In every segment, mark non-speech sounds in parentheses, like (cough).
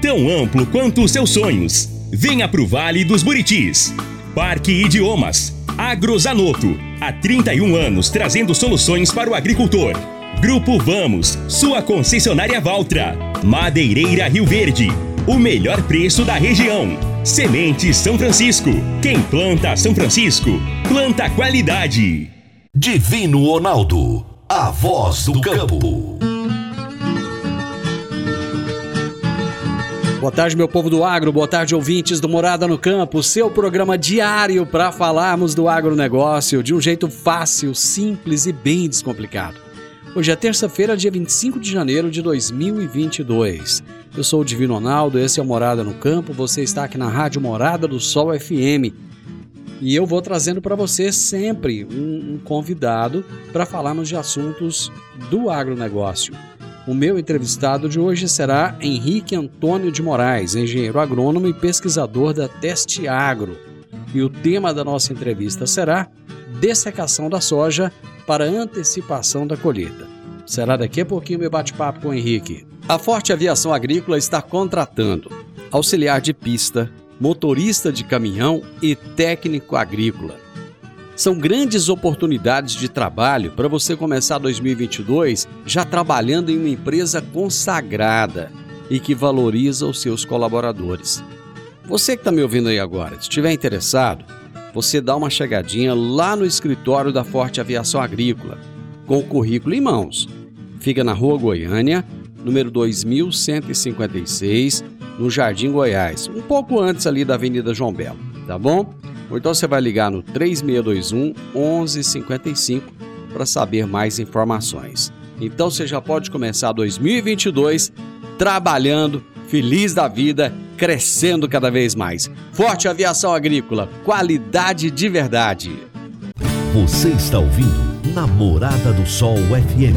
tão amplo quanto os seus sonhos. Venha pro Vale dos Buritis. Parque Idiomas. Agrozanoto. Há 31 anos trazendo soluções para o agricultor. Grupo Vamos, sua concessionária Valtra. Madeireira Rio Verde. O melhor preço da região. Semente São Francisco. Quem planta São Francisco, planta qualidade. Divino Ronaldo, a voz do campo. Boa tarde, meu povo do agro, boa tarde, ouvintes do Morada no Campo, seu programa diário para falarmos do agronegócio de um jeito fácil, simples e bem descomplicado. Hoje é terça-feira, dia 25 de janeiro de 2022. Eu sou o Divino Ronaldo, esse é o Morada no Campo, você está aqui na Rádio Morada do Sol FM. E eu vou trazendo para você sempre um, um convidado para falarmos de assuntos do agronegócio. O meu entrevistado de hoje será Henrique Antônio de Moraes, engenheiro agrônomo e pesquisador da Teste Agro. E o tema da nossa entrevista será Dessecação da soja para antecipação da colheita. Será daqui a pouquinho meu bate-papo com o Henrique. A Forte Aviação Agrícola está contratando auxiliar de pista, motorista de caminhão e técnico agrícola. São grandes oportunidades de trabalho para você começar 2022 já trabalhando em uma empresa consagrada e que valoriza os seus colaboradores. Você que está me ouvindo aí agora, se estiver interessado, você dá uma chegadinha lá no escritório da Forte Aviação Agrícola, com o currículo em mãos. Fica na Rua Goiânia, número 2156, no Jardim Goiás, um pouco antes ali da Avenida João Belo, tá bom? Ou então você vai ligar no 3621 1155 para saber mais informações. Então você já pode começar 2022 trabalhando, feliz da vida, crescendo cada vez mais. Forte Aviação Agrícola, qualidade de verdade. Você está ouvindo Namorada do Sol FM.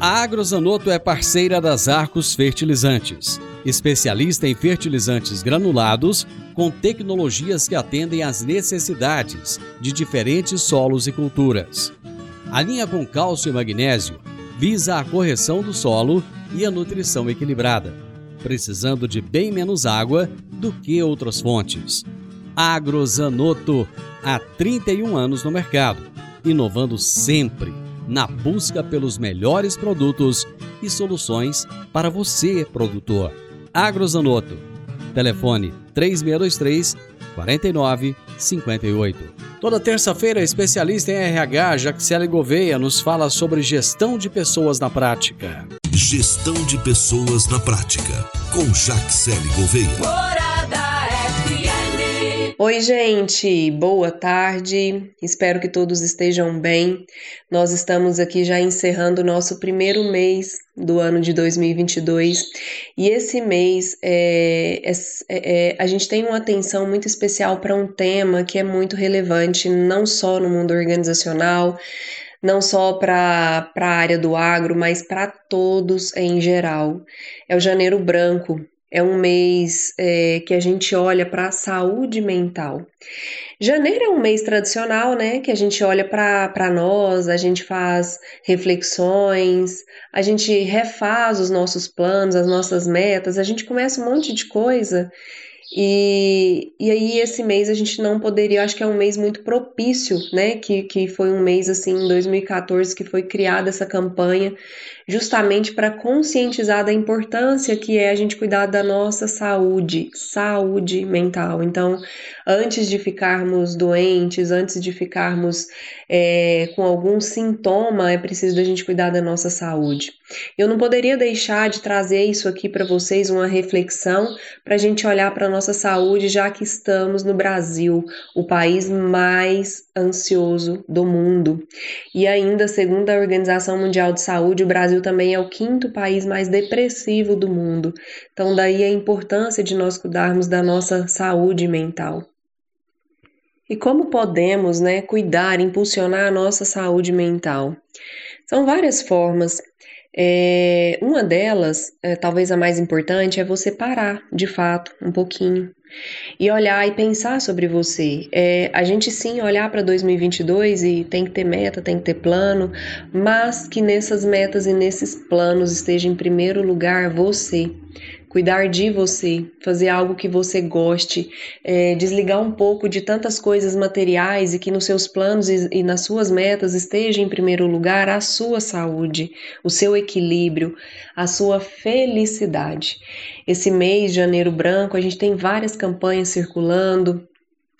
A Agrozanoto é parceira das Arcos Fertilizantes especialista em fertilizantes granulados com tecnologias que atendem às necessidades de diferentes solos e culturas. A linha com cálcio e magnésio visa a correção do solo e a nutrição equilibrada, precisando de bem menos água do que outras fontes. Agrozanoto, há 31 anos no mercado, inovando sempre na busca pelos melhores produtos e soluções para você, produtor. Agrozanoto. Telefone 3623 4958. Toda terça-feira, especialista em RH, Jaxele Gouveia, nos fala sobre gestão de pessoas na prática. Gestão de pessoas na prática, com Jaxele Gouveia. Oi, gente, boa tarde. Espero que todos estejam bem. Nós estamos aqui já encerrando o nosso primeiro mês do ano de 2022 e esse mês é, é, é, a gente tem uma atenção muito especial para um tema que é muito relevante, não só no mundo organizacional, não só para a área do agro, mas para todos em geral. É o Janeiro Branco, é um mês é, que a gente olha para a saúde mental. Janeiro é um mês tradicional, né? Que a gente olha para nós, a gente faz reflexões, a gente refaz os nossos planos, as nossas metas, a gente começa um monte de coisa. E, e aí, esse mês a gente não poderia, acho que é um mês muito propício, né? Que, que foi um mês assim, em 2014, que foi criada essa campanha justamente para conscientizar da importância que é a gente cuidar da nossa saúde, saúde mental. Então, antes de ficarmos doentes, antes de ficarmos é, com algum sintoma, é preciso da gente cuidar da nossa saúde. Eu não poderia deixar de trazer isso aqui para vocês, uma reflexão, para a gente olhar para a nossa saúde, já que estamos no Brasil, o país mais ansioso do mundo. E ainda, segundo a Organização Mundial de Saúde, o Brasil também é o quinto país mais depressivo do mundo. Então, daí a importância de nós cuidarmos da nossa saúde mental. E como podemos né, cuidar, impulsionar a nossa saúde mental? São várias formas. É, uma delas, é, talvez a mais importante, é você parar, de fato, um pouquinho e olhar e pensar sobre você. É, a gente sim olhar para 2022 e tem que ter meta, tem que ter plano, mas que nessas metas e nesses planos esteja em primeiro lugar você cuidar de você, fazer algo que você goste, é, desligar um pouco de tantas coisas materiais e que nos seus planos e, e nas suas metas esteja em primeiro lugar a sua saúde, o seu equilíbrio, a sua felicidade. Esse mês, janeiro branco, a gente tem várias campanhas circulando,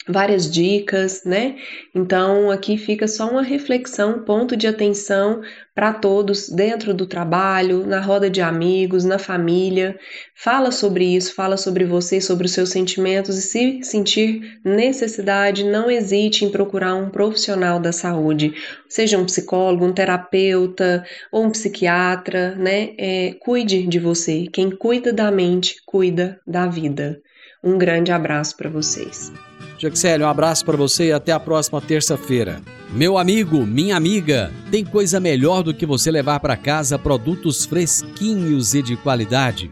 várias dicas, né? Então aqui fica só uma reflexão, ponto de atenção para todos dentro do trabalho, na roda de amigos, na família. Fala sobre isso, fala sobre você, sobre os seus sentimentos e se sentir necessidade, não hesite em procurar um profissional da saúde, seja um psicólogo, um terapeuta ou um psiquiatra, né? É, cuide de você. Quem cuida da mente, cuida da vida. Um grande abraço para vocês. Jaxele, um abraço para você e até a próxima terça-feira. Meu amigo, minha amiga, tem coisa melhor do que você levar para casa produtos fresquinhos e de qualidade.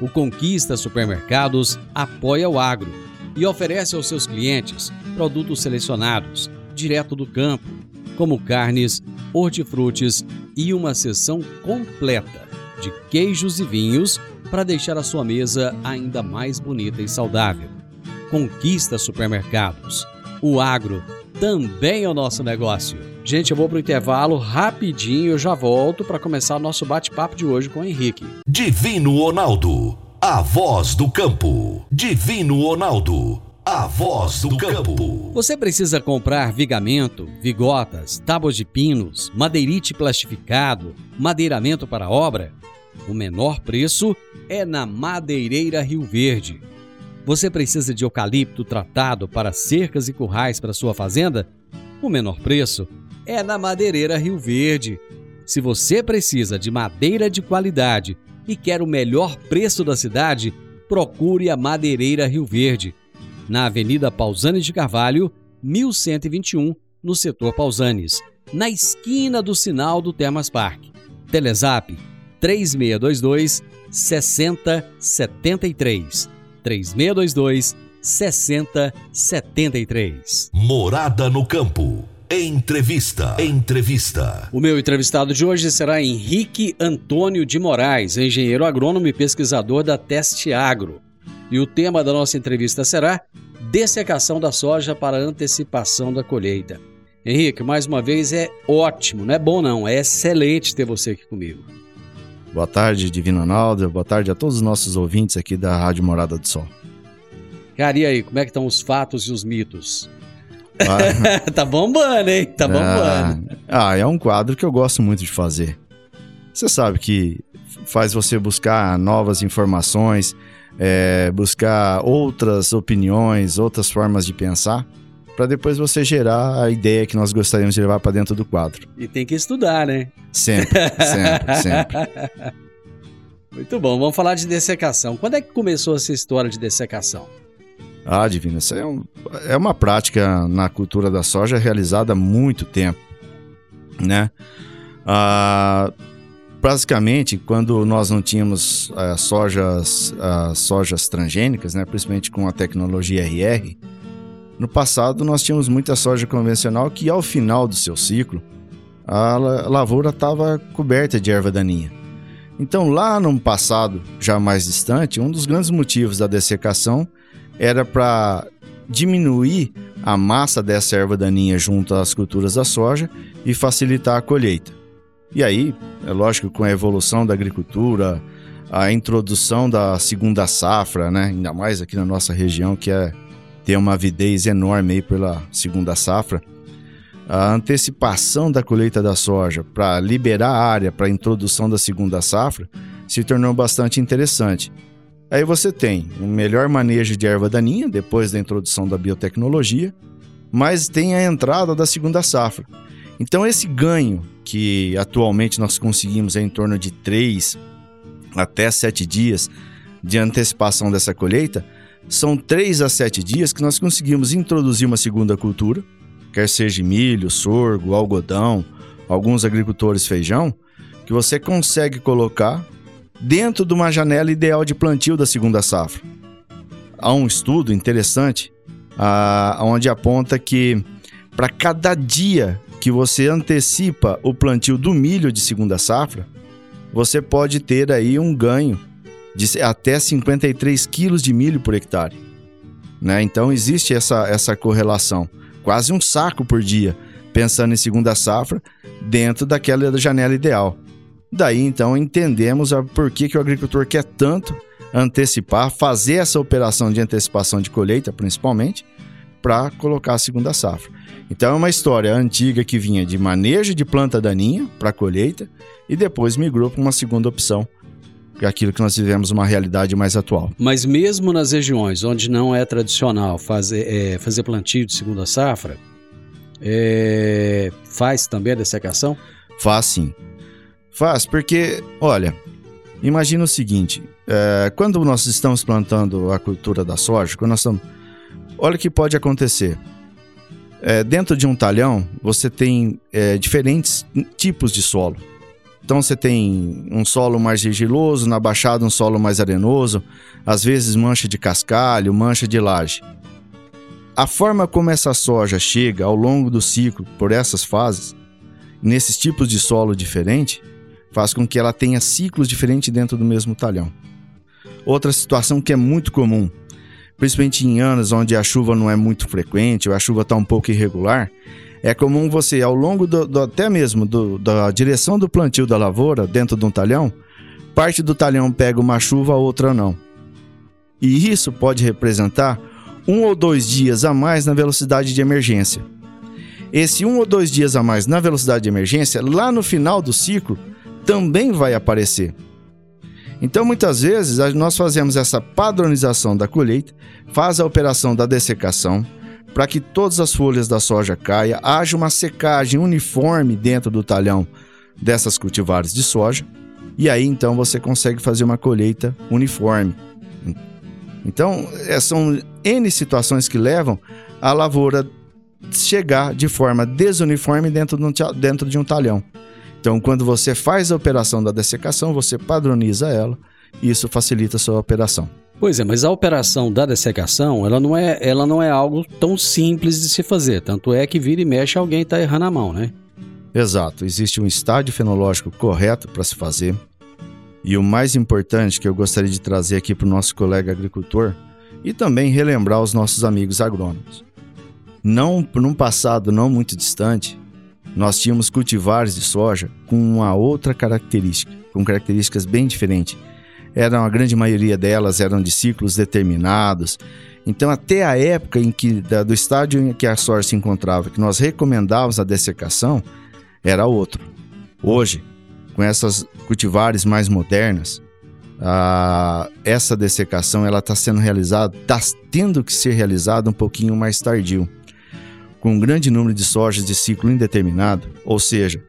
O Conquista Supermercados apoia o agro e oferece aos seus clientes produtos selecionados, direto do campo, como carnes, hortifrutis e uma seção completa de queijos e vinhos para deixar a sua mesa ainda mais bonita e saudável. Conquista Supermercados. O agro também é o nosso negócio. Gente, eu vou pro intervalo rapidinho, eu já volto para começar o nosso bate-papo de hoje com o Henrique. Divino Ronaldo, a voz do campo. Divino Ronaldo, a voz do campo. Você precisa comprar vigamento, vigotas, tábuas de pinos, madeirite plastificado, madeiramento para obra? O menor preço é na Madeireira Rio Verde. Você precisa de eucalipto tratado para cercas e currais para sua fazenda? O menor preço é na Madeireira Rio Verde. Se você precisa de madeira de qualidade e quer o melhor preço da cidade, procure a Madeireira Rio Verde, na Avenida Pausanes de Carvalho, 1121, no setor Pausanes, na esquina do sinal do Termas Park. Telezap 3622 6073. 3622 6073. Morada no campo. Entrevista. Entrevista. O meu entrevistado de hoje será Henrique Antônio de Moraes, engenheiro agrônomo e pesquisador da Teste Agro. E o tema da nossa entrevista será Dessecação da soja para antecipação da colheita. Henrique, mais uma vez é ótimo, não é bom não, é excelente ter você aqui comigo. Boa tarde, Divino Ronaldo. Boa tarde a todos os nossos ouvintes aqui da Rádio Morada do Sol. Cara, e aí, como é que estão os fatos e os mitos? Ah, (laughs) tá bombando, hein? Tá bombando. Ah, é um quadro que eu gosto muito de fazer. Você sabe que faz você buscar novas informações, é, buscar outras opiniões, outras formas de pensar para depois você gerar a ideia que nós gostaríamos de levar para dentro do quadro. E tem que estudar, né? Sempre, sempre, sempre. (laughs) Muito bom, vamos falar de dessecação. Quando é que começou essa história de dessecação? Ah, Divino, isso é, um, é uma prática na cultura da soja realizada há muito tempo, né? Ah, basicamente, quando nós não tínhamos as sojas, as sojas transgênicas, né, principalmente com a tecnologia RR, no passado, nós tínhamos muita soja convencional que, ao final do seu ciclo, a lavoura estava coberta de erva daninha. Então, lá no passado, já mais distante, um dos grandes motivos da dessecação era para diminuir a massa dessa erva daninha junto às culturas da soja e facilitar a colheita. E aí, é lógico, com a evolução da agricultura, a introdução da segunda safra, né? ainda mais aqui na nossa região, que é tem uma avidez enorme aí pela segunda safra. A antecipação da colheita da soja para liberar a área para a introdução da segunda safra se tornou bastante interessante. Aí você tem um melhor manejo de erva daninha depois da introdução da biotecnologia, mas tem a entrada da segunda safra. Então esse ganho que atualmente nós conseguimos é em torno de 3 até 7 dias de antecipação dessa colheita, são 3 a 7 dias que nós conseguimos introduzir uma segunda cultura, quer seja milho, sorgo, algodão, alguns agricultores feijão, que você consegue colocar dentro de uma janela ideal de plantio da segunda safra. Há um estudo interessante ah, onde aponta que para cada dia que você antecipa o plantio do milho de segunda safra, você pode ter aí um ganho de até 53 quilos de milho por hectare. Né? Então existe essa, essa correlação, quase um saco por dia, pensando em segunda safra, dentro daquela janela ideal. Daí então entendemos a por que, que o agricultor quer tanto antecipar, fazer essa operação de antecipação de colheita, principalmente, para colocar a segunda safra. Então é uma história antiga que vinha de manejo de planta daninha para colheita e depois migrou para uma segunda opção, aquilo que nós vivemos uma realidade mais atual. Mas mesmo nas regiões onde não é tradicional fazer, é, fazer plantio de segunda safra, é, faz também a dessecação? Faz sim. Faz, porque, olha, imagina o seguinte: é, quando nós estamos plantando a cultura da soja, quando nós estamos. Olha o que pode acontecer. É, dentro de um talhão, você tem é, diferentes tipos de solo. Então você tem um solo mais argiloso, na baixada um solo mais arenoso, às vezes mancha de cascalho, mancha de laje. A forma como essa soja chega ao longo do ciclo por essas fases, nesses tipos de solo diferente, faz com que ela tenha ciclos diferentes dentro do mesmo talhão. Outra situação que é muito comum, principalmente em anos onde a chuva não é muito frequente ou a chuva está um pouco irregular, é comum você, ao longo do, do até mesmo do, da direção do plantio da lavoura, dentro de um talhão, parte do talhão pega uma chuva, a outra não. E isso pode representar um ou dois dias a mais na velocidade de emergência. Esse um ou dois dias a mais na velocidade de emergência, lá no final do ciclo, também vai aparecer. Então, muitas vezes, nós fazemos essa padronização da colheita, faz a operação da dessecação, para que todas as folhas da soja caia, haja uma secagem uniforme dentro do talhão dessas cultivares de soja, e aí então você consegue fazer uma colheita uniforme. Então, é, são N situações que levam a lavoura chegar de forma desuniforme dentro de um, talhão. Então, quando você faz a operação da dessecação, você padroniza ela e isso facilita a sua operação. Pois é, mas a operação da dessecação, ela não é, ela não é algo tão simples de se fazer. Tanto é que vira e mexe alguém está errando a mão, né? Exato. Existe um estádio fenológico correto para se fazer. E o mais importante que eu gostaria de trazer aqui para o nosso colega agricultor e também relembrar os nossos amigos agrônomos. Não, num passado não muito distante, nós tínhamos cultivares de soja com uma outra característica, com características bem diferentes. Eram a grande maioria delas eram de ciclos determinados. Então, até a época em que da, do estádio em que a soja se encontrava, que nós recomendávamos a dessecação, era outro. Hoje, com essas cultivares mais modernas, a, essa dessecação ela está sendo realizada, está tendo que ser realizada um pouquinho mais tardio com um grande número de sojas de ciclo indeterminado, ou seja,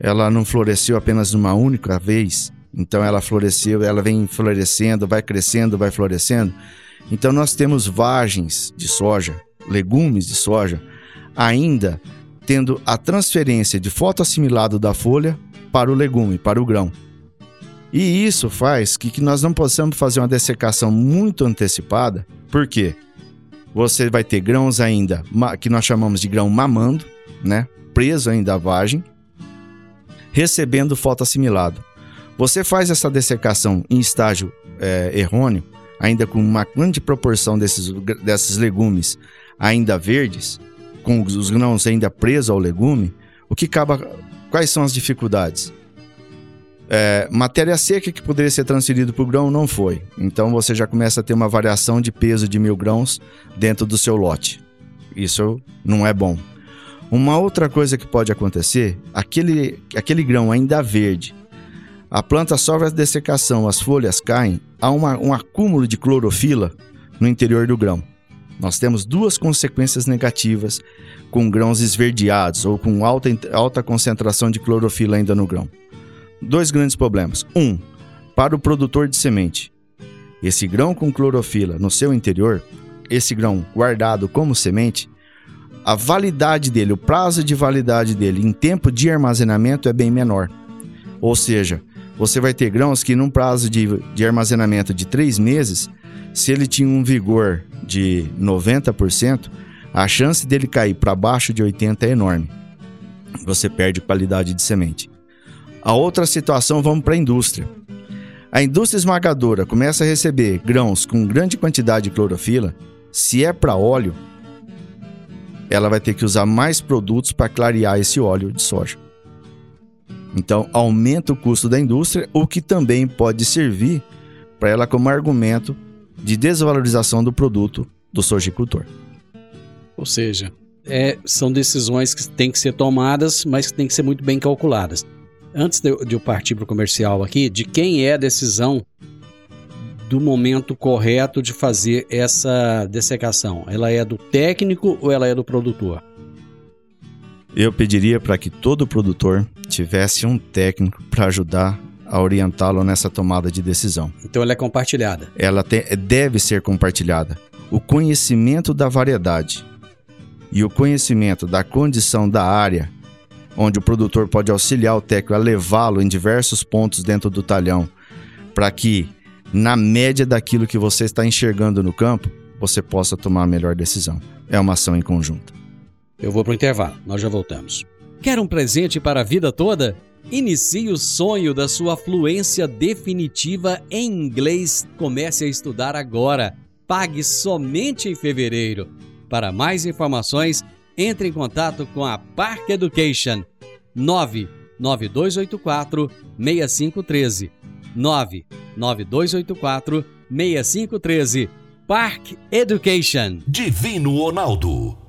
ela não floresceu apenas uma única vez, então ela floresceu, ela vem florescendo, vai crescendo, vai florescendo. Então nós temos vagens de soja, legumes de soja, ainda tendo a transferência de fotoassimilado da folha para o legume, para o grão. E isso faz que, que nós não possamos fazer uma dessecação muito antecipada. Por quê? Você vai ter grãos ainda, que nós chamamos de grão mamando, né? Preso ainda à vagem, recebendo assimilado. Você faz essa dessecação em estágio é, errôneo, ainda com uma grande proporção desses, desses legumes ainda verdes, com os grãos ainda presos ao legume, o que acaba. Quais são as dificuldades? É, matéria seca que poderia ser transferido para o grão não foi. Então você já começa a ter uma variação de peso de mil grãos dentro do seu lote. Isso não é bom. Uma outra coisa que pode acontecer, aquele, aquele grão ainda verde, A planta sofre a dessecação, as folhas caem, há uma, um acúmulo de clorofila no interior do grão. Nós temos duas consequências negativas com grãos esverdeados ou com alta, alta concentração de clorofila ainda no grão. Dois grandes problemas. Um, para o produtor de semente. Esse grão com clorofila no seu interior, esse grão guardado como semente, a validade dele, o prazo de validade dele em tempo de armazenamento é bem menor. Ou seja, você vai ter grãos que num prazo de, de armazenamento de três meses, se ele tinha um vigor de 90%, a chance dele cair para baixo de 80% é enorme. Você perde qualidade de semente. A outra situação, vamos para a indústria. A indústria esmagadora começa a receber grãos com grande quantidade de clorofila. Se é para óleo, ela vai ter que usar mais produtos para clarear esse óleo de soja. Então, aumenta o custo da indústria, o que também pode servir para ela como argumento de desvalorização do produto do sojicultor. Ou seja, é, são decisões que têm que ser tomadas, mas que têm que ser muito bem calculadas. Antes de, de eu partir para o comercial aqui, de quem é a decisão do momento correto de fazer essa dessecação? Ela é do técnico ou ela é do produtor? Eu pediria para que todo produtor tivesse um técnico para ajudar a orientá-lo nessa tomada de decisão. Então ela é compartilhada. Ela te, deve ser compartilhada. O conhecimento da variedade e o conhecimento da condição da área, onde o produtor pode auxiliar o técnico a levá-lo em diversos pontos dentro do talhão, para que, na média daquilo que você está enxergando no campo, você possa tomar a melhor decisão. É uma ação em conjunto. Eu vou para o intervalo, nós já voltamos. Quer um presente para a vida toda? Inicie o sonho da sua fluência definitiva em inglês. Comece a estudar agora. Pague somente em fevereiro. Para mais informações, entre em contato com a Park Education 99284 6513 99284 6513 Park Education Divino Ronaldo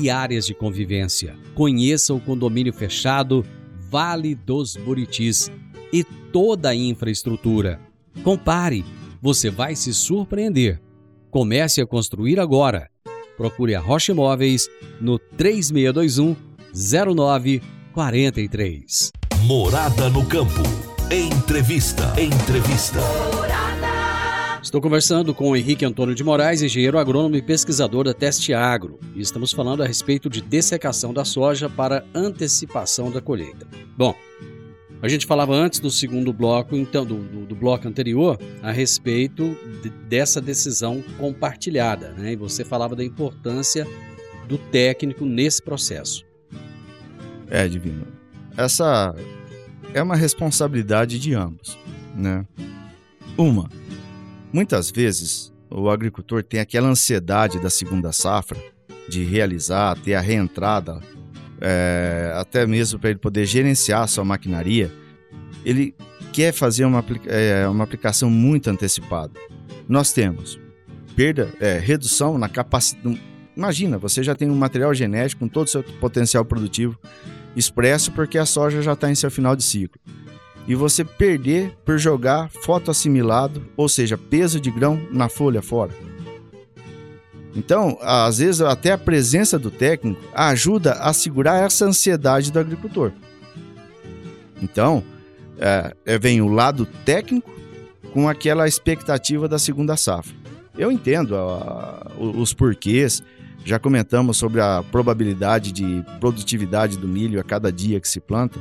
e áreas de convivência. Conheça o condomínio fechado Vale dos Buritis e toda a infraestrutura. Compare, você vai se surpreender. Comece a construir agora. Procure a Rocha Imóveis no 3621 0943. Morada no campo. Entrevista. Entrevista. Estou conversando com o Henrique Antônio de Moraes, engenheiro agrônomo e pesquisador da Teste Agro, e estamos falando a respeito de dessecação da soja para antecipação da colheita. Bom, a gente falava antes do segundo bloco, então, do, do, do bloco anterior, a respeito de, dessa decisão compartilhada, né? E você falava da importância do técnico nesse processo. É, Divino. Essa é uma responsabilidade de ambos, né? Uma, Muitas vezes, o agricultor tem aquela ansiedade da segunda safra de realizar, ter a reentrada, é, até mesmo para ele poder gerenciar a sua maquinaria. Ele quer fazer uma, é, uma aplicação muito antecipada. Nós temos perda, é, redução na capacidade. Imagina, você já tem um material genético com todo o seu potencial produtivo expresso porque a soja já está em seu final de ciclo e você perder por jogar fotoassimilado, ou seja, peso de grão na folha fora. Então, às vezes, até a presença do técnico ajuda a segurar essa ansiedade do agricultor. Então, é, é, vem o lado técnico com aquela expectativa da segunda safra. Eu entendo a, a, os porquês, já comentamos sobre a probabilidade de produtividade do milho a cada dia que se planta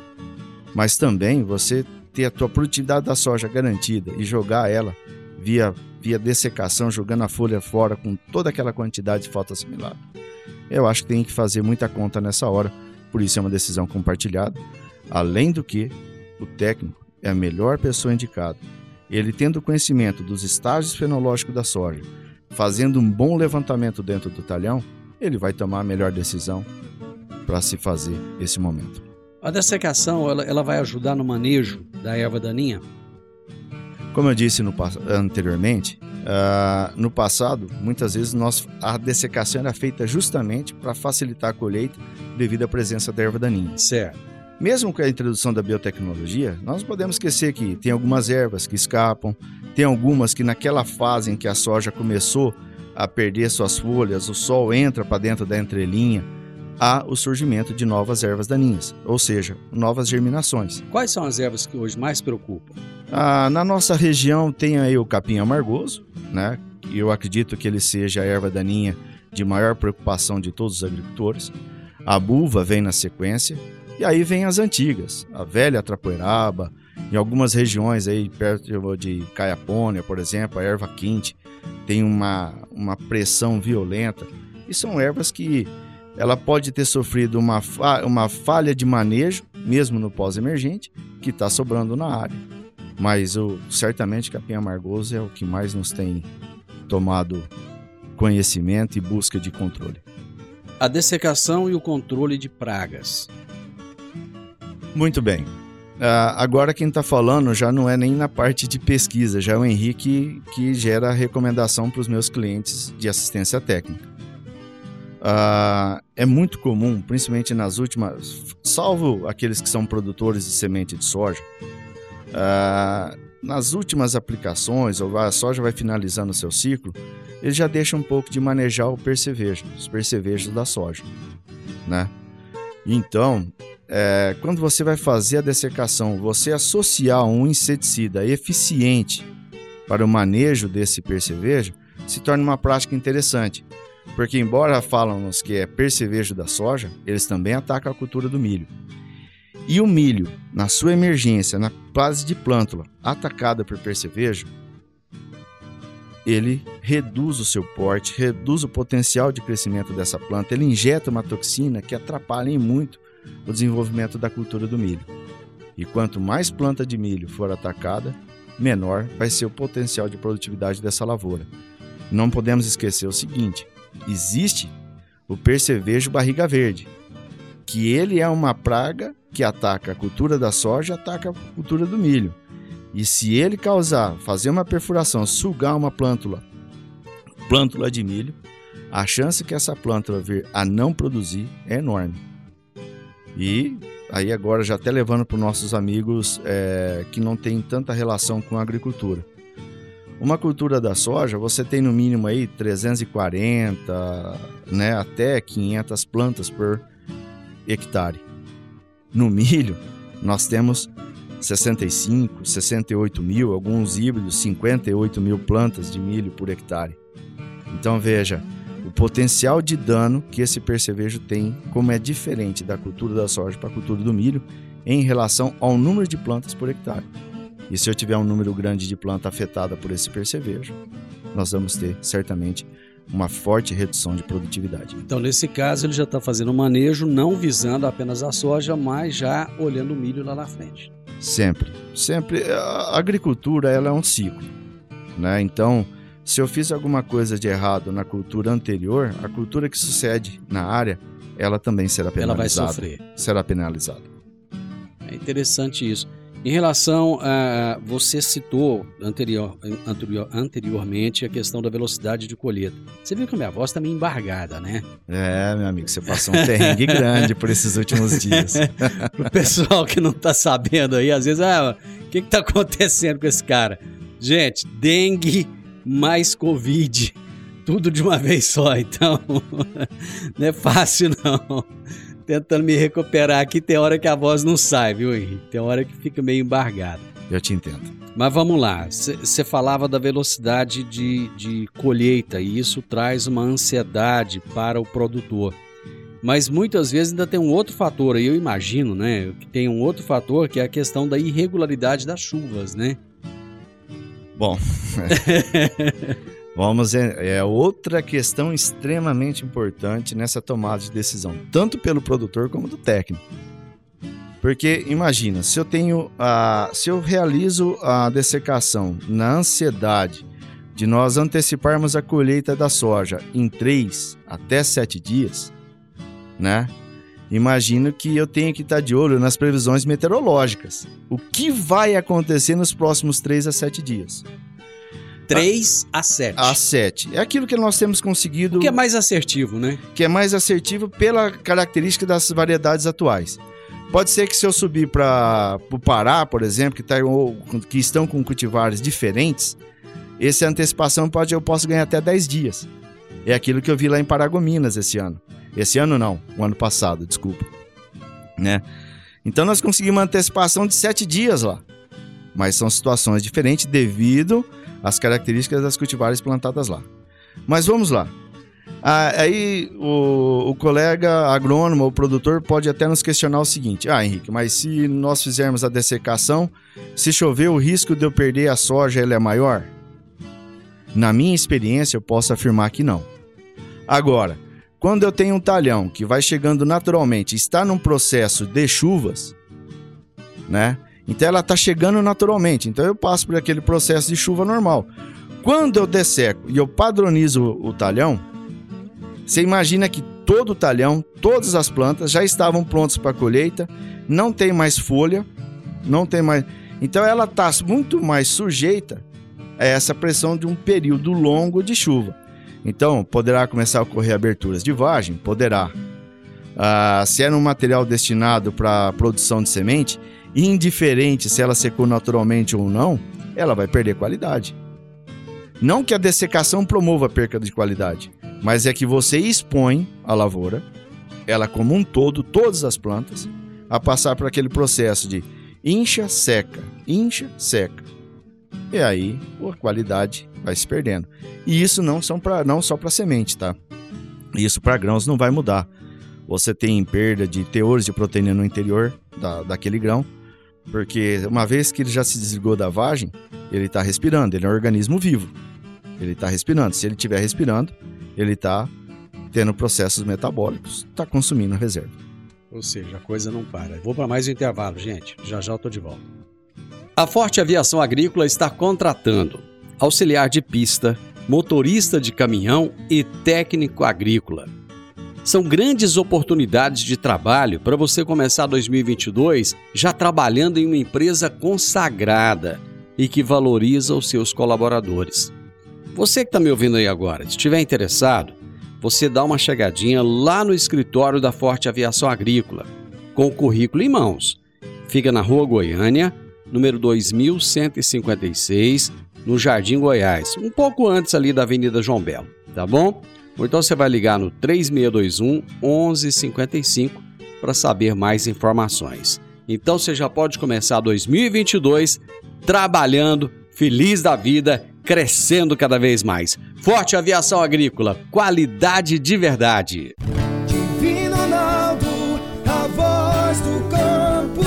mas também você ter a tua produtividade da soja garantida e jogar ela via, via dessecação, jogando a folha fora com toda aquela quantidade de fotoassimilado. Eu acho que tem que fazer muita conta nessa hora, por isso é uma decisão compartilhada. Além do que, o técnico é a melhor pessoa indicada. ele tendo conhecimento dos estágios fenológicos da soja, fazendo um bom levantamento dentro do talhão, ele vai tomar a melhor decisão para se fazer esse momento. A dessecação ela, ela vai ajudar no manejo da erva daninha? Como eu disse no, anteriormente, uh, no passado, muitas vezes nós, a dessecação era feita justamente para facilitar a colheita devido à presença da erva daninha. Certo. Mesmo com a introdução da biotecnologia, nós não podemos esquecer que tem algumas ervas que escapam, tem algumas que naquela fase em que a soja começou a perder suas folhas, o sol entra para dentro da entrelinha, há o surgimento de novas ervas daninhas, ou seja, novas germinações. Quais são as ervas que hoje mais preocupam? Ah, na nossa região tem aí o capim amargoso, né? Eu acredito que ele seja a erva daninha de maior preocupação de todos os agricultores. A buva vem na sequência, e aí vem as antigas, a velha trapoeraba, em algumas regiões aí perto de Caiapônia, por exemplo, a erva quente tem uma, uma pressão violenta. E são ervas que ela pode ter sofrido uma, fa uma falha de manejo, mesmo no pós-emergente, que está sobrando na área. Mas o, certamente capim amargoso é o que mais nos tem tomado conhecimento e busca de controle. A dessecação e o controle de pragas. Muito bem. Uh, agora quem está falando já não é nem na parte de pesquisa, já é o Henrique que gera a recomendação para os meus clientes de assistência técnica. Uh, é muito comum, principalmente nas últimas, salvo aqueles que são produtores de semente de soja, uh, nas últimas aplicações, ou a soja vai finalizando o seu ciclo, ele já deixa um pouco de manejar o percevejo, os percevejos da soja, né? Então, é, quando você vai fazer a dessecação, você associar um inseticida eficiente para o manejo desse percevejo, se torna uma prática interessante. Porque, embora falam-nos que é percevejo da soja, eles também atacam a cultura do milho. E o milho, na sua emergência, na fase de plântula, atacada por percevejo, ele reduz o seu porte, reduz o potencial de crescimento dessa planta, ele injeta uma toxina que atrapalha em muito o desenvolvimento da cultura do milho. E quanto mais planta de milho for atacada, menor vai ser o potencial de produtividade dessa lavoura. Não podemos esquecer o seguinte: existe o percevejo barriga verde, que ele é uma praga que ataca a cultura da soja, ataca a cultura do milho. E se ele causar, fazer uma perfuração, sugar uma plântula, plântula de milho, a chance que essa plântula vir a não produzir é enorme. E aí agora já até levando para os nossos amigos é, que não tem tanta relação com a agricultura. Uma cultura da soja, você tem no mínimo aí 340, né, até 500 plantas por hectare. No milho, nós temos 65, 68 mil, alguns híbridos, 58 mil plantas de milho por hectare. Então veja, o potencial de dano que esse percevejo tem, como é diferente da cultura da soja para a cultura do milho, em relação ao número de plantas por hectare. E se eu tiver um número grande de planta afetada por esse percevejo, nós vamos ter certamente uma forte redução de produtividade. Então, nesse caso, ele já está fazendo um manejo não visando apenas a soja, mas já olhando o milho lá na frente. Sempre, sempre. A agricultura ela é um ciclo, né? Então, se eu fiz alguma coisa de errado na cultura anterior, a cultura que sucede na área, ela também será penalizada. Ela vai sofrer. Será penalizada. É interessante isso. Em relação a. Você citou anterior, anterior, anteriormente a questão da velocidade de colheita. Você viu que a minha voz está meio embargada, né? É, meu amigo, você passou um terrengue grande por esses últimos dias. (laughs) Pro pessoal que não está sabendo aí, às vezes, ah, o que está acontecendo com esse cara? Gente, dengue mais Covid, tudo de uma vez só. Então, (laughs) não é fácil não. Tentando me recuperar aqui, tem hora que a voz não sai, viu, Henrique? Tem hora que fica meio embargada. Eu te entendo. Mas vamos lá, você falava da velocidade de, de colheita e isso traz uma ansiedade para o produtor. Mas muitas vezes ainda tem um outro fator, e eu imagino, né, que tem um outro fator que é a questão da irregularidade das chuvas, né? Bom, (laughs) vamos é, é outra questão extremamente importante nessa tomada de decisão, tanto pelo produtor como do técnico. Porque imagina, se eu tenho a, se eu realizo a dessecação na ansiedade de nós anteciparmos a colheita da soja em 3 até 7 dias, né? Imagino que eu tenho que estar de olho nas previsões meteorológicas. O que vai acontecer nos próximos 3 a 7 dias? 3 a 7. A 7. É aquilo que nós temos conseguido. O que é mais assertivo, né? que é mais assertivo pela característica das variedades atuais. Pode ser que se eu subir para o Pará, por exemplo, que, tá, ou, que estão com cultivares diferentes, essa antecipação pode eu posso ganhar até 10 dias. É aquilo que eu vi lá em Paragominas esse ano. Esse ano não, o ano passado, desculpa. Né? Então nós conseguimos uma antecipação de 7 dias lá. Mas são situações diferentes devido às características das cultivares plantadas lá. Mas vamos lá. Ah, aí o, o colega agrônomo, o produtor, pode até nos questionar o seguinte: Ah, Henrique, mas se nós fizermos a dessecação, se chover, o risco de eu perder a soja ele é maior? Na minha experiência, eu posso afirmar que não. Agora, quando eu tenho um talhão que vai chegando naturalmente, está num processo de chuvas, né? Então ela está chegando naturalmente. Então eu passo por aquele processo de chuva normal. Quando eu desseco e eu padronizo o talhão, você imagina que todo o talhão, todas as plantas já estavam prontas para colheita, não tem mais folha, não tem mais. Então ela está muito mais sujeita a essa pressão de um período longo de chuva. Então poderá começar a ocorrer aberturas de vagem, poderá. Ah, se era um material destinado para produção de semente, indiferente se ela secou naturalmente ou não, ela vai perder qualidade. Não que a dessecação promova a perda de qualidade, mas é que você expõe a lavoura, ela como um todo, todas as plantas, a passar por aquele processo de incha, seca, incha, seca. E aí a qualidade vai se perdendo. E isso não, são pra, não só para semente, tá? Isso para grãos não vai mudar. Você tem perda de teores de proteína no interior da, daquele grão, porque uma vez que ele já se desligou da vagem, ele está respirando, ele é um organismo vivo. Ele está respirando. Se ele estiver respirando, ele está tendo processos metabólicos, está consumindo reserva. Ou seja, a coisa não para. Vou para mais um intervalo, gente. Já já eu de volta. A Forte Aviação Agrícola está contratando auxiliar de pista, motorista de caminhão e técnico agrícola. São grandes oportunidades de trabalho para você começar 2022 já trabalhando em uma empresa consagrada e que valoriza os seus colaboradores. Você que está me ouvindo aí agora, se estiver interessado, você dá uma chegadinha lá no escritório da Forte Aviação Agrícola, com o currículo em mãos. Fica na Rua Goiânia, número 2156, no Jardim Goiás, um pouco antes ali da Avenida João Belo, tá bom? Ou então você vai ligar no 3621 1155 para saber mais informações. Então você já pode começar 2022 trabalhando, feliz da vida, crescendo cada vez mais. Forte Aviação Agrícola, qualidade de verdade. Divino Ronaldo, a voz do campo.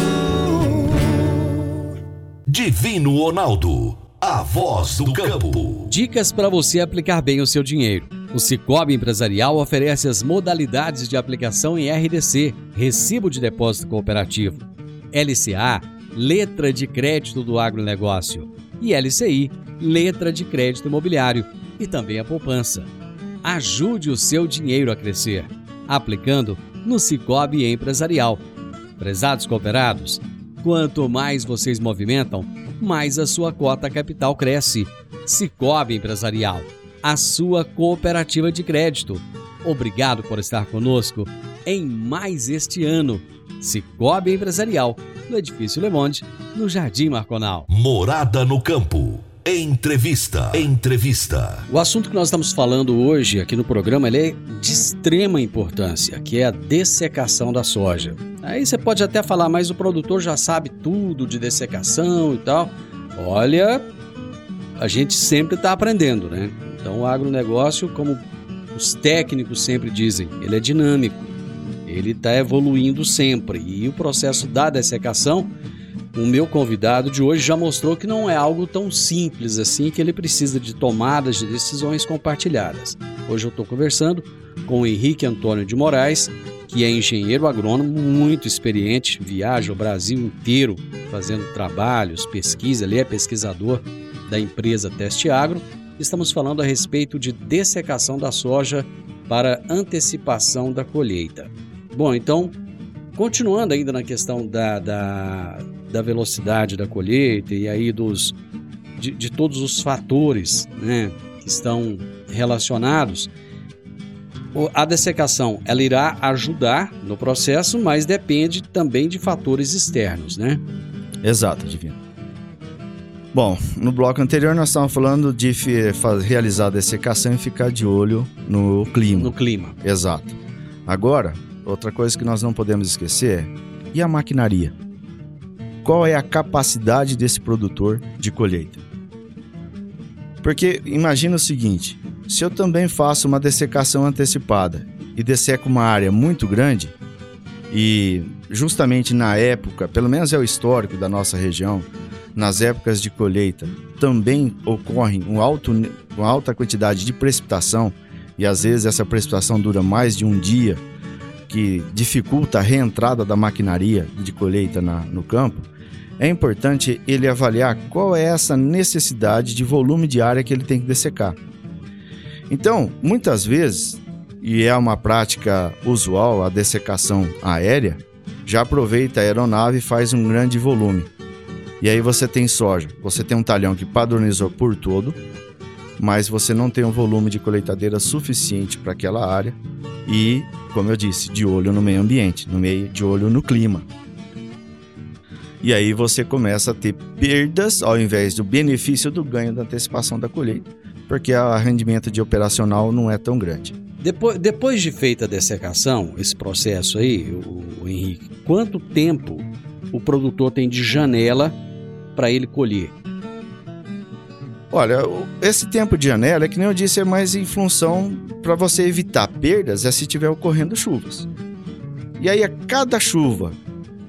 Divino Ronaldo, a voz do campo. Dicas para você aplicar bem o seu dinheiro. O Cicobi Empresarial oferece as modalidades de aplicação em RDC, Recibo de Depósito Cooperativo, LCA, Letra de Crédito do Agronegócio, e LCI, Letra de Crédito Imobiliário, e também a poupança. Ajude o seu dinheiro a crescer, aplicando no Cicobi Empresarial. Prezados cooperados, quanto mais vocês movimentam, mais a sua cota capital cresce. Cicobi Empresarial, a sua cooperativa de crédito. Obrigado por estar conosco em mais este ano. Cicobi Empresarial, no Edifício Le Monde, no Jardim Marconal. Morada no campo. Entrevista. Entrevista. O assunto que nós estamos falando hoje aqui no programa é de extrema importância, que é a dessecação da soja. Aí você pode até falar, mas o produtor já sabe tudo de dessecação e tal. Olha, a gente sempre está aprendendo, né? Então o agronegócio, como os técnicos sempre dizem, ele é dinâmico, ele está evoluindo sempre. E o processo da dessecação o meu convidado de hoje já mostrou que não é algo tão simples assim, que ele precisa de tomadas de decisões compartilhadas. Hoje eu estou conversando com o Henrique Antônio de Moraes, que é engenheiro agrônomo muito experiente, viaja o Brasil inteiro fazendo trabalhos, pesquisa, ele é pesquisador da empresa Teste Agro. Estamos falando a respeito de dessecação da soja para antecipação da colheita. Bom, então, continuando ainda na questão da, da, da velocidade da colheita e aí dos, de, de todos os fatores né, que estão relacionados, a dessecação ela irá ajudar no processo, mas depende também de fatores externos, né? Exato, Divino. Bom, no bloco anterior nós estávamos falando de realizar a dessecação e ficar de olho no clima. No clima. Exato. Agora, outra coisa que nós não podemos esquecer é, e a maquinaria? Qual é a capacidade desse produtor de colheita? Porque imagina o seguinte, se eu também faço uma dessecação antecipada e desseco uma área muito grande, e justamente na época, pelo menos é o histórico da nossa região, nas épocas de colheita, também ocorre um alto, uma alta quantidade de precipitação, e às vezes essa precipitação dura mais de um dia, que dificulta a reentrada da maquinaria de colheita na, no campo, é importante ele avaliar qual é essa necessidade de volume de área que ele tem que dessecar. Então, muitas vezes, e é uma prática usual a dessecação aérea, já aproveita a aeronave e faz um grande volume. E aí você tem soja, você tem um talhão que padronizou por todo, mas você não tem um volume de colheitadeira suficiente para aquela área e, como eu disse, de olho no meio ambiente, no meio de olho no clima. E aí você começa a ter perdas ao invés do benefício do ganho da antecipação da colheita porque o rendimento de operacional não é tão grande. Depois, depois de feita a dessecação, esse processo aí, o, o Henrique, quanto tempo o produtor tem de janela para ele colher? Olha, esse tempo de janela é que nem eu disse, é mais em função para você evitar perdas é se estiver ocorrendo chuvas. E aí, a cada chuva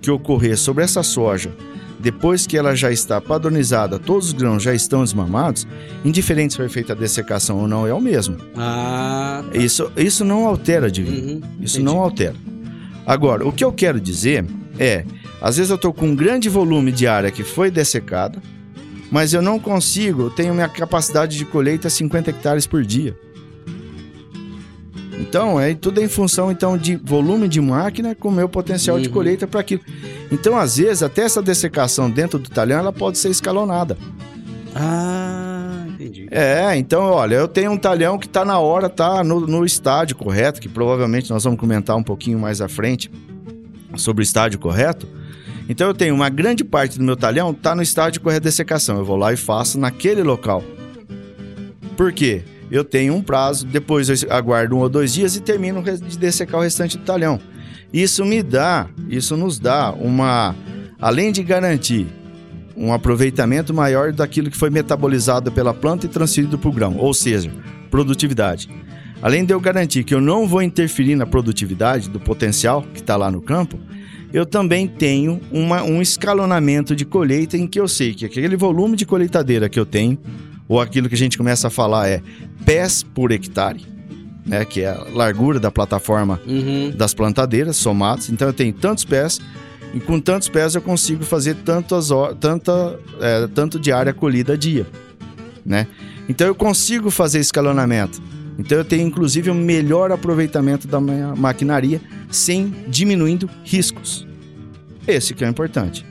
que ocorrer sobre essa soja depois que ela já está padronizada, todos os grãos já estão desmamados, indiferente se foi feita a dessecação ou não, é o mesmo. Ah. Tá. Isso, isso não altera, Divino. Uhum, isso entendi. não altera. Agora, o que eu quero dizer é, às vezes eu estou com um grande volume de área que foi dessecada, mas eu não consigo, eu tenho minha capacidade de colheita 50 hectares por dia. Então, é tudo em função então de volume de máquina com meu potencial uhum. de colheita para aquilo. Então, às vezes, até essa dessecação dentro do talhão, ela pode ser escalonada. Ah, entendi. É, então, olha, eu tenho um talhão que está na hora, tá no, no estádio correto, que provavelmente nós vamos comentar um pouquinho mais à frente sobre o estádio correto. Então eu tenho uma grande parte do meu talhão está no correto de dessecação. Eu vou lá e faço naquele local. Por quê? eu tenho um prazo, depois eu aguardo um ou dois dias e termino de dessecar o restante do talhão. Isso me dá, isso nos dá uma, além de garantir um aproveitamento maior daquilo que foi metabolizado pela planta e transferido para o grão, ou seja, produtividade. Além de eu garantir que eu não vou interferir na produtividade do potencial que está lá no campo, eu também tenho uma, um escalonamento de colheita em que eu sei que aquele volume de colheitadeira que eu tenho ou aquilo que a gente começa a falar é pés por hectare, né, que é a largura da plataforma uhum. das plantadeiras somados. Então eu tenho tantos pés e com tantos pés eu consigo fazer tantas tanta, é, tanto de área colhida a dia, né? Então eu consigo fazer escalonamento. Então eu tenho inclusive um melhor aproveitamento da minha maquinaria sem diminuindo riscos. Esse que é importante.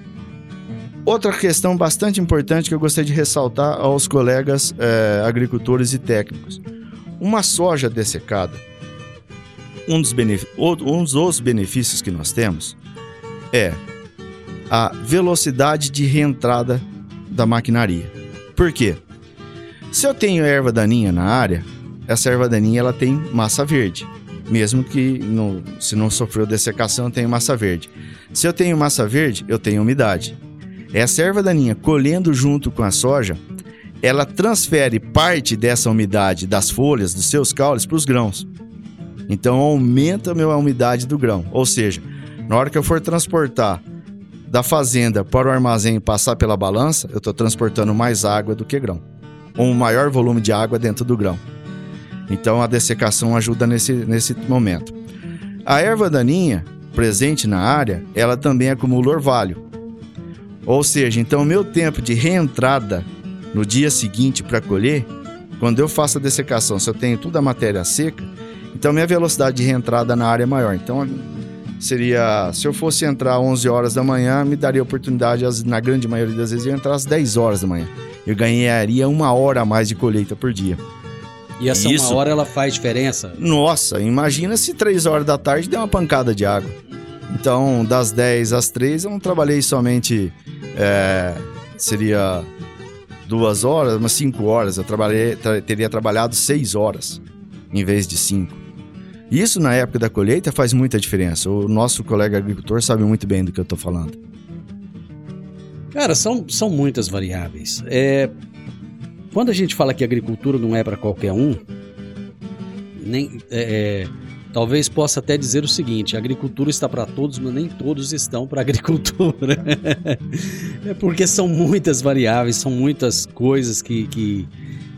Outra questão bastante importante que eu gostaria de ressaltar aos colegas é, agricultores e técnicos: uma soja dessecada, um dos, um dos benefícios que nós temos é a velocidade de reentrada da maquinaria. Por quê? Se eu tenho erva daninha na área, essa erva daninha ela tem massa verde. Mesmo que se não sofreu dessecação, eu tenho massa verde. Se eu tenho massa verde, eu tenho umidade. Essa erva daninha colhendo junto com a soja, ela transfere parte dessa umidade das folhas, dos seus caules, para os grãos. Então aumenta a umidade do grão. Ou seja, na hora que eu for transportar da fazenda para o armazém e passar pela balança, eu estou transportando mais água do que grão. Um maior volume de água dentro do grão. Então a dessecação ajuda nesse, nesse momento. A erva daninha presente na área, ela também acumula orvalho. Ou seja, então meu tempo de reentrada no dia seguinte para colher, quando eu faço a dessecação, se eu tenho toda a matéria seca, então minha velocidade de reentrada na área é maior. Então seria, se eu fosse entrar às 11 horas da manhã, me daria oportunidade, na grande maioria das vezes, eu entrar às 10 horas da manhã. Eu ganharia uma hora a mais de colheita por dia. E essa Isso. uma hora ela faz diferença? Nossa, imagina se 3 horas da tarde der uma pancada de água. Então, das 10 às 3, eu não trabalhei somente. É, seria duas horas, umas 5 horas. Eu trabalhei, tra teria trabalhado 6 horas em vez de 5. Isso na época da colheita faz muita diferença. O nosso colega agricultor sabe muito bem do que eu estou falando. Cara, são, são muitas variáveis. É, quando a gente fala que agricultura não é para qualquer um, nem, é, é, talvez possa até dizer o seguinte: a agricultura está para todos, mas nem todos estão para a (laughs) agricultura. é porque são muitas variáveis, são muitas coisas que, que,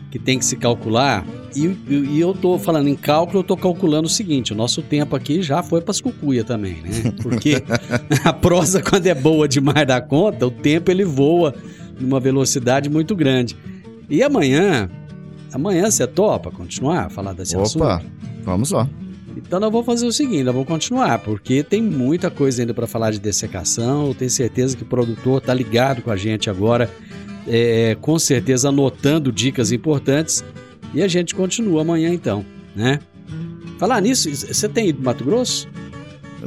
que tem que se calcular. E, e eu tô falando em cálculo, eu tô calculando o seguinte: o nosso tempo aqui já foi para as cucuia também, né? Porque (laughs) a prosa, quando é boa demais da conta, o tempo ele voa numa velocidade muito grande. E amanhã, amanhã você topa continuar a falar desse Opa, assunto? Opa, vamos lá. Então eu vou fazer o seguinte, eu vou continuar, porque tem muita coisa ainda para falar de dessecação. Eu tenho certeza que o produtor tá ligado com a gente agora é, com certeza anotando dicas importantes. E a gente continua amanhã então, né? Falar nisso, você tem ido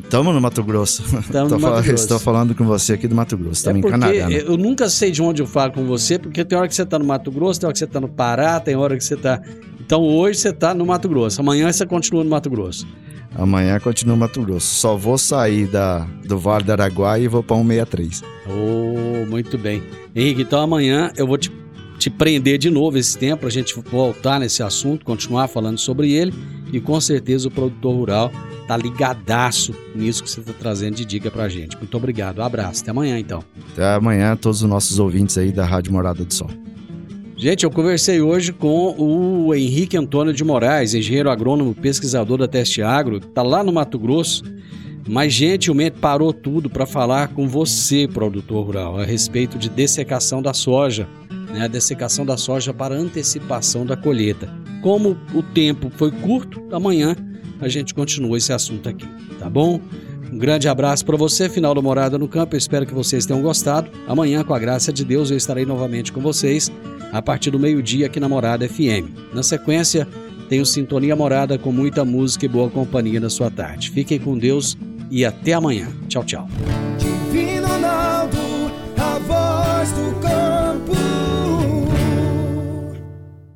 pro Mato Grosso? Estamos no Mato Grosso. (laughs) Estou falando, falando com você aqui do Mato Grosso, estamos é em Canadá. Né? Eu nunca sei de onde eu falo com você, porque tem hora que você está no Mato Grosso, tem hora que você está no Pará, tem hora que você está. Então hoje você está no Mato Grosso, amanhã você continua no Mato Grosso. Amanhã continua no Mato Grosso. Só vou sair da, do Vale do Araguaia e vou para 163. Oh, muito bem. Henrique, então amanhã eu vou te, te prender de novo esse tempo para a gente voltar nesse assunto, continuar falando sobre ele e com certeza o produtor rural tá ligadaço nisso que você está trazendo de dica para a gente. Muito obrigado, um abraço, até amanhã então. Até amanhã todos os nossos ouvintes aí da Rádio Morada do Sol. Gente, eu conversei hoje com o Henrique Antônio de Moraes, engenheiro agrônomo, pesquisador da Teste Agro, que está lá no Mato Grosso, mas gentilmente parou tudo para falar com você, produtor rural, a respeito de dessecação da soja, né? a dessecação da soja para antecipação da colheita. Como o tempo foi curto, amanhã a gente continua esse assunto aqui, tá bom? Um grande abraço para você, final da Morada no Campo. Eu espero que vocês tenham gostado. Amanhã, com a graça de Deus, eu estarei novamente com vocês a partir do meio-dia aqui na Morada FM. Na sequência, tenho Sintonia Morada com muita música e boa companhia na sua tarde. Fiquem com Deus e até amanhã. Tchau, tchau.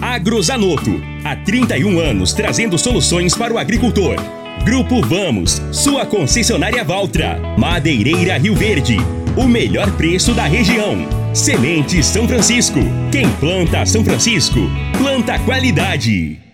Agrozanoto. Há 31 anos trazendo soluções para o agricultor. Grupo Vamos, sua concessionária Valtra. Madeireira Rio Verde. O melhor preço da região. Semente São Francisco. Quem planta São Francisco, planta qualidade.